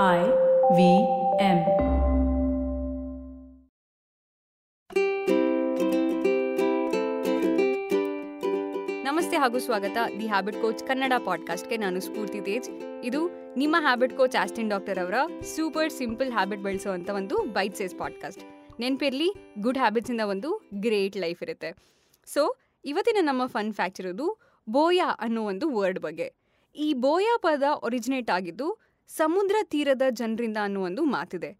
I V M. ನಮಸ್ತೆ ಹಾಗೂ ಸ್ವಾಗತ. ದಿ ಹ್ಯಾಬಿಟ್ ಕೋಚ್ ಕನ್ನಡ ಪಾಡ್ಕಾಸ್ಟ್ಗೆ ನಾನು ಸ್ಫೂರ್ತಿ ತೇಜ್. ಇದು ನಿಮ್ಮ ಹ್ಯಾಬಿಟ್ ಕೋಚ್ ಆಸ್ಟಿನ್ ಡಾಕ್ಟರ್ ಅವರ ಸೂಪರ್ ಸಿಂಪಲ್ ಹ್ಯಾಬಿಟ್ ಬೆಳೆಸುವಂಥ ಒಂದು ಬೈಟ್ ಸೇಸ್ ಪಾಡ್ಕಾಸ್ಟ್. ನೆನಪಿರಲಿ, ಗುಡ್ ಹ್ಯಾಬಿಟ್ಸಿಂದ ಒಂದು ಗ್ರೇಟ್ ಲೈಫ್ ಇರುತ್ತೆ. ಸೊ, ಇವತ್ತಿನ ನಮ್ಮ ಫನ್ ಫ್ಯಾಕ್ಟ್ ಇರೋದು ಬೋಯಾ ಅನ್ನೋ ಒಂದು ವರ್ಡ್ ಬಗ್ಗೆ. ಈ ಬೋಯಾ ಪದ ಒರಿಜಿನೇಟ್ ಆಗಿದ್ದು ಸಮುದ್ರ ತೀರದ ಜನರಿಂದ ಅನ್ನೋ ಒಂದು ಮಾತಿದೆ.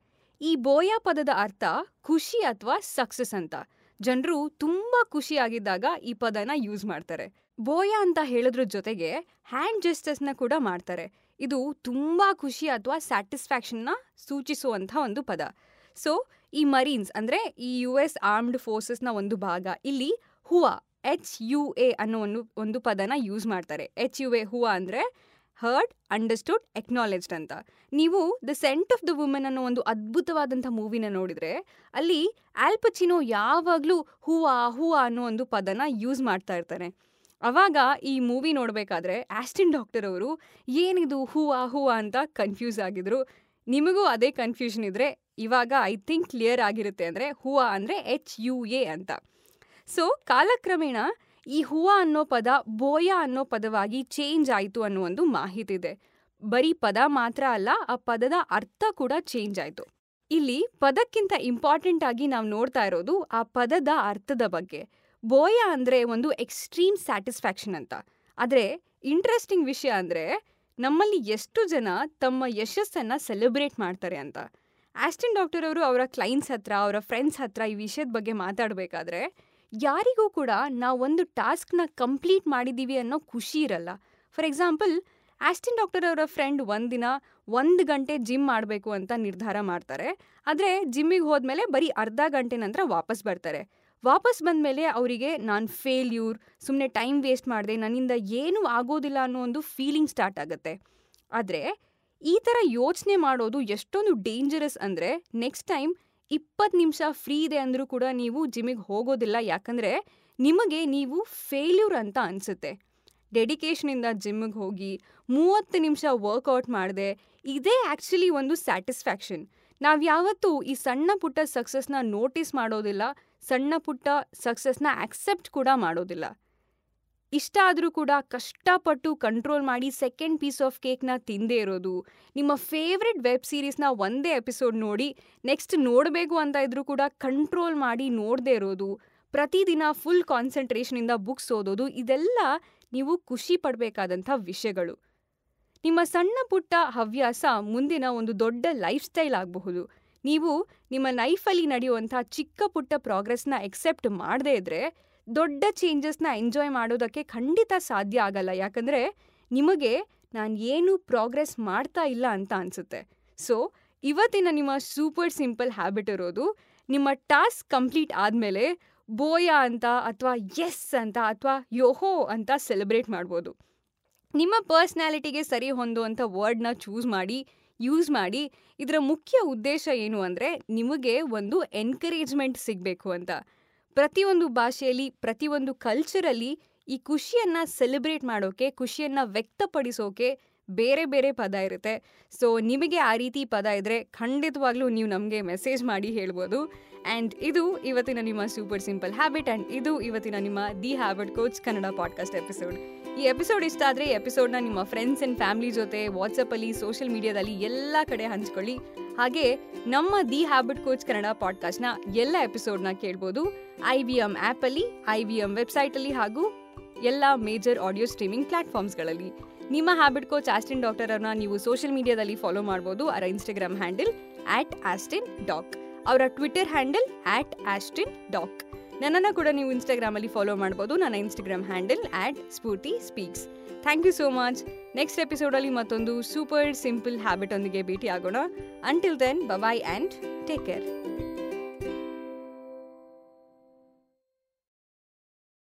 ಈ ಬೋಯಾ ಪದದ ಅರ್ಥ ಖುಷಿ ಅಥವಾ ಸಕ್ಸಸ್ ಅಂತ. ಜನರು ತುಂಬ ಖುಷಿಯಾಗಿದ್ದಾಗ ಈ ಪದನ ಯೂಸ್ ಮಾಡ್ತಾರೆ. ಬೋಯಾ ಅಂತ ಹೇಳಿದ್ರ ಜೊತೆಗೆ ಹ್ಯಾಂಡ್ ಜೆಸ್ಟರ್ಸ್ನ ಕೂಡ ಮಾಡ್ತಾರೆ. ಇದು ತುಂಬ ಖುಷಿ ಅಥವಾ ಸ್ಯಾಟಿಸ್ಫ್ಯಾಕ್ಷನ್ನ ಸೂಚಿಸುವಂಥ ಒಂದು ಪದ. ಸೊ, ಈ ಮರೀನ್ಸ್ ಅಂದರೆ ಈ ಯು ಎಸ್ ಆರ್ಮ್ಡ್ ಫೋರ್ಸಸ್ನ ಒಂದು ಭಾಗ. ಇಲ್ಲಿ ಹುವಾ, ಎಚ್ ಯು ಎ ಅನ್ನೋ ಒಂದು ಒಂದು ಪದನ ಯೂಸ್ ಮಾಡ್ತಾರೆ. ಎಚ್ ಯು ಎ ಹುವಾ ಅಂದರೆ ಹರ್ಡ್ ಅಂಡರ್ಸ್ಟುಡ್ ಎಕ್ನಾಲೆಜ್ಡ್ ಅಂತ. ನೀವು the scent of the women ಅನ್ನೋ ಒಂದು ಅದ್ಭುತವಾದಂಥ ಮೂವಿನ ನೋಡಿದರೆ ಅಲ್ಲಿ ಆಲ್ಪಚಿನೋ ಯಾವಾಗಲೂ ಹೂವಾ ಹೂವಾ ಅನ್ನೋ ಒಂದು ಪದನ ಯೂಸ್ ಮಾಡ್ತಾ ಇರ್ತಾನೆ. ಅವಾಗ ಈ ಮೂವಿ ನೋಡಬೇಕಾದ್ರೆ ಆಸ್ಟಿನ್ ಡಾಕ್ಟರ್ ಅವರು ಏನಿದು ಹೂವಾ ಹೂವಾ ಅಂತ ಕನ್ಫ್ಯೂಸ್ ಆಗಿದ್ರು. ನಿಮಗೂ ಅದೇ ಕನ್ಫ್ಯೂಷನ್ ಇದ್ದರೆ ಇವಾಗ ಐ ಥಿಂಕ್ ಕ್ಲಿಯರ್ ಆಗಿರುತ್ತೆ ಅಂದರೆ ಹೂವಾ ಅಂದರೆ ಎಚ್ ಯು ಎ ಅಂತ. ಸೊ ಕಾಲಕ್ರಮೇಣ ಈ ಹೂವ ಅನ್ನೋ ಪದ ಬೋಯ ಅನ್ನೋ ಪದವಾಗಿ ಚೇಂಜ್ ಆಯಿತು ಅನ್ನೋ ಒಂದು ಮಾಹಿತಿ ಇದೆ ಬರೀ ಪದ ಮಾತ್ರ ಅಲ್ಲ, ಆ ಪದದ ಅರ್ಥ ಕೂಡ ಚೇಂಜ್ ಆಯಿತು. ಇಲ್ಲಿ ಪದಕ್ಕಿಂತ ಇಂಪಾರ್ಟೆಂಟ್ ಆಗಿ ನಾವು ನೋಡ್ತಾ ಇರೋದು ಆ ಪದದ ಅರ್ಥದ ಬಗ್ಗೆ. ಬೋಯ ಅಂದರೆ ಒಂದು ಎಕ್ಸ್ಟ್ರೀಮ್ ಸ್ಯಾಟಿಸ್ಫ್ಯಾಕ್ಷನ್ ಅಂತ. ಆದರೆ ಇಂಟ್ರೆಸ್ಟಿಂಗ್ ವಿಷಯ ಅಂದರೆ ನಮ್ಮಲ್ಲಿ ಎಷ್ಟು ಜನ ತಮ್ಮ ಯಶಸ್ಸನ್ನು ಸೆಲೆಬ್ರೇಟ್ ಮಾಡ್ತಾರೆ ಅಂತ. ಆಸ್ಟಿನ್ ಡಾಕ್ಟರ್ ಅವರು ಅವರ ಕ್ಲೈಂಟ್ಸ್ ಹತ್ರ, ಅವರ ಫ್ರೆಂಡ್ಸ್ ಹತ್ರ ಈ ವಿಷಯದ ಬಗ್ಗೆ ಮಾತಾಡಬೇಕಾದ್ರೆ ಯಾರಿಗೂ ಕೂಡ ನಾವು ಒಂದು ಟಾಸ್ಕ್ನ ಕಂಪ್ಲೀಟ್ ಮಾಡಿದ್ದೀವಿ ಅನ್ನೋ ಖುಷಿ ಇರಲ್ಲ. ಫಾರ್ ಎಕ್ಸಾಂಪಲ್, ಆಸ್ಟಿನ್ ಡಾಕ್ಟರ್ ಅವರ ಫ್ರೆಂಡ್ ಒಂದಿನ ಒಂದು ಗಂಟೆ ಜಿಮ್ ಮಾಡಬೇಕು ಅಂತ ನಿರ್ಧಾರ ಮಾಡ್ತಾರೆ. ಆದರೆ ಜಿಮ್ಮಿಗೆ ಹೋದ್ಮೇಲೆ ಬರೀ ಅರ್ಧ ಗಂಟೆ ನಂತರ ವಾಪಸ್ ಬರ್ತಾರೆ. ವಾಪಸ್ ಬಂದಮೇಲೆ ಅವರಿಗೆ, ನಾನು ಫೇಲ್ಯೂರ್ ಸುಮ್ಮನೆ ಟೈಮ್ ವೇಸ್ಟ್ ಮಾಡಿದೆ, ನನ್ನಿಂದ ಏನೂ ಆಗೋದಿಲ್ಲ ಅನ್ನೋ ಒಂದು ಫೀಲಿಂಗ್ ಸ್ಟಾರ್ಟ್ ಆಗುತ್ತೆ. ಆದರೆ ಈ ಥರ ಯೋಚನೆ ಮಾಡೋದು ಎಷ್ಟೊಂದು ಡೇಂಜರಸ್ ಅಂದರೆ, ನೆಕ್ಸ್ಟ್ ಟೈಮ್ ಇಪ್ಪತ್ತು ನಿಮಿಷ ಫ್ರೀ ಇದೆ ಅಂದರೂ ಕೂಡ ನೀವು ಜಿಮ್ಮಿಗೆ ಹೋಗೋದಿಲ್ಲ. ಯಾಕಂದರೆ ನಿಮಗೆ ನೀವು ಫೇಲ್ಯೂರ್ ಅಂತ ಅನಿಸುತ್ತೆ. ಡೆಡಿಕೇಶನಿಂದ ಜಿಮ್ಮಿಗೆ ಹೋಗಿ ಮೂವತ್ತು ನಿಮಿಷ ವರ್ಕೌಟ್ ಮಾಡಿದೆ, ಇದೇ ಆ್ಯಕ್ಚುಲಿ ಒಂದು ಸ್ಯಾಟಿಸ್ಫ್ಯಾಕ್ಷನ್ ನಾವು ಯಾವತ್ತೂ ಈ ಸಣ್ಣ ಪುಟ್ಟ ಸಕ್ಸಸ್ನ ನೋಟಿಸ್ ಮಾಡೋದಿಲ್ಲ, ಸಣ್ಣ ಪುಟ್ಟ ಸಕ್ಸಸ್ನ ಆಕ್ಸೆಪ್ಟ್ ಕೂಡ ಮಾಡೋದಿಲ್ಲ. ಇಷ್ಟ ಆದರೂ ಕೂಡ ಕಷ್ಟಪಟ್ಟು ಕಂಟ್ರೋಲ್ ಮಾಡಿ ಸೆಕೆಂಡ್ ಪೀಸ್ ಆಫ್ ಕೇಕ್ನ ತಿಂದೇ ಇರೋದು. ನಿಮ್ಮ ಫೇವ್ರೆಟ್ ವೆಬ್ ಸೀರೀಸ್ನ ಒಂದೇ ಎಪಿಸೋಡ್ ನೋಡಿ ನೆಕ್ಸ್ಟ್ ನೋಡಬೇಕು ಅಂತ ಇದ್ರೂ ಕೂಡ ಕಂಟ್ರೋಲ್ ಮಾಡಿ ನೋಡದೇ ಇರೋದು. ಪ್ರತಿದಿನ ಫುಲ್ ಕಾನ್ಸಂಟ್ರೇಷನಿಂದ ಬುಕ್ಸ್ ಓದೋದು, ಇದೆಲ್ಲ ನೀವು ಖುಷಿ ಪಡಬೇಕಾದಂಥ ವಿಷಯಗಳು. ನಿಮ್ಮ ಸಣ್ಣ ಪುಟ್ಟ ಹವ್ಯಾಸ ಮುಂದಿನ ಒಂದು ದೊಡ್ಡ ಲೈಫ್ ಸ್ಟೈಲ್ ಆಗಬಹುದು. ನೀವು ನಿಮ್ಮ ಲೈಫಲ್ಲಿ ನಡೆಯುವಂಥ ಚಿಕ್ಕ ಪುಟ್ಟ ಪ್ರಾಗ್ರೆಸ್ನ ಎಕ್ಸೆಪ್ಟ್ ಮಾಡದೇ ಇದ್ದರೆ ದೊಡ್ಡ ಚೇಂಜಸ್ನ ಎಂಜಾಯ್ ಮಾಡೋದಕ್ಕೆ ಖಂಡಿತ ಸಾಧ್ಯ ಆಗಲ್ಲ. ಯಾಕಂದರೆ ನಿಮಗೆ ನಾನು ಏನು ಪ್ರೋಗ್ರೆಸ್ ಮಾಡ್ತಾ ಇಲ್ಲ ಅಂತ ಅನಿಸುತ್ತೆ. ಸೊ ಇವತ್ತಿನ ನಿಮ್ಮ ಸೂಪರ್ ಸಿಂಪಲ್ ಹ್ಯಾಬಿಟ್ ಇರೋದು ನಿಮ್ಮ ಟಾಸ್ಕ್ ಕಂಪ್ಲೀಟ್ ಆದಮೇಲೆ ಬೋಯ ಅಂತ ಅಥವಾ ಎಸ್ ಅಂತ ಅಥವಾ ಯೋಹೋ ಅಂತ ಸೆಲೆಬ್ರೇಟ್ ಮಾಡ್ಬೋದು. ನಿಮ್ಮ ಪರ್ಸ್ನಾಲಿಟಿಗೆ ಸರಿ ಹೊಂದುವಂಥ ವರ್ಡ್ನ ಚೂಸ್ ಮಾಡಿ ಯೂಸ್ ಮಾಡಿ, ಇದರ ಮುಖ್ಯ ಉದ್ದೇಶ ಏನು ಅಂದರೆ ನಿಮಗೆ ಒಂದು ಎನ್ಕರೇಜ್ಮೆಂಟ್ ಸಿಗಬೇಕು ಅಂತ. ಪ್ರತಿಯೊಂದು ಭಾಷೆಯಲ್ಲಿ, ಪ್ರತಿಯೊಂದು ಕಲ್ಚರಲ್ಲಿ ಈ ಖುಷಿಯನ್ನು ಸೆಲೆಬ್ರೇಟ್ ಮಾಡೋಕೆ, ಖುಷಿಯನ್ನು ವ್ಯಕ್ತಪಡಿಸೋಕೆ ಬೇರೆ ಬೇರೆ ಪದ ಇರುತ್ತೆ. ಸೊ ನಿಮಗೆ ಆ ರೀತಿ ಪದ ಇದ್ದರೆ ಖಂಡಿತವಾಗ್ಲೂ ನೀವು ನಮಗೆ ಮೆಸೇಜ್ ಮಾಡಿ ಹೇಳ್ಬೋದು. ಆ್ಯಂಡ್ ಇದು ಇವತ್ತಿನ ನಿಮ್ಮ ಸೂಪರ್ ಸಿಂಪಲ್ ಹ್ಯಾಬಿಟ್ ಆ್ಯಂಡ್ ಇದು ಇವತ್ತಿನ ನಿಮ್ಮ the habit coach Kannada podcast episode ಈ ಎಪಿಸೋಡ್ ಇಷ್ಟ ಆದರೆ ಎಪಿಸೋಡ್ನ ನಿಮ್ಮ ಫ್ರೆಂಡ್ಸ್ ಆ್ಯಂಡ್ ಫ್ಯಾಮಿಲಿ ಜೊತೆ ವಾಟ್ಸಪ್ಪಲ್ಲಿ ಸೋಷಿಯಲ್ ಮೀಡಿಯಾದಲ್ಲಿ ಎಲ್ಲ ಕಡೆ ಹಂಚ್ಕೊಳ್ಳಿ. ಹಾಗೆ ನಮ್ಮ ದಿ ಹ್ಯಾಬಿಟ್ ಕೋಚ್ ಕನ್ನಡ ಪಾಡ್ಕಾಸ್ಟ್ನ ಎಲ್ಲ ಎಪಿಸೋಡ್ನ ಕೇಳ್ಬೋದು. ಐ ವಿ ಎಂ ಆ್ಯಪಲ್ಲಿ ಐ ವಿ ಎಂ ವೆಬ್ಸೈಟಲ್ಲಿ ಹಾಗೂ ಎಲ್ಲ ಮೇಜರ್ ಆಡಿಯೋ ಸ್ಟ್ರೀಮಿಂಗ್ ಪ್ಲಾಟ್ಫಾರ್ಮ್ಸ್ಗಳಲ್ಲಿ ನಿಮ್ಮ ಹ್ಯಾಬಿಟ್ ಕೋಚ್ ಆಸ್ಟಿನ್ ಡಾಕ್ಟರ್ ಅವ್ರನ್ನ ನೀವು ಸೋಷಿಯಲ್ ಮೀಡಿಯಾದಲ್ಲಿ ಫಾಲೋ ಮಾಡ್ಬೋದು. ಅವರ Instagram handle at Ashdin doc ಅವರ Twitter handle at Ashdin doc ನನ್ನನ್ನು ಕೂಡ ನೀವು ಇನ್ಸ್ಟಾಗ್ರಾಮಲ್ಲಿ ಫಾಲೋ ಮಾಡ್ಬೋದು. ನನ್ನ Instagram handle at Spoorthi speaks thank you so much next ಎಪಿಸೋಡಲ್ಲಿ ಮತ್ತೊಂದು ಸೂಪರ್ ಸಿಂಪಲ್ ಹ್ಯಾಬಿಟ್ ಒಂದಿಗೆ ಭೇಟಿ ಆಗೋಣ until then bye bye and take care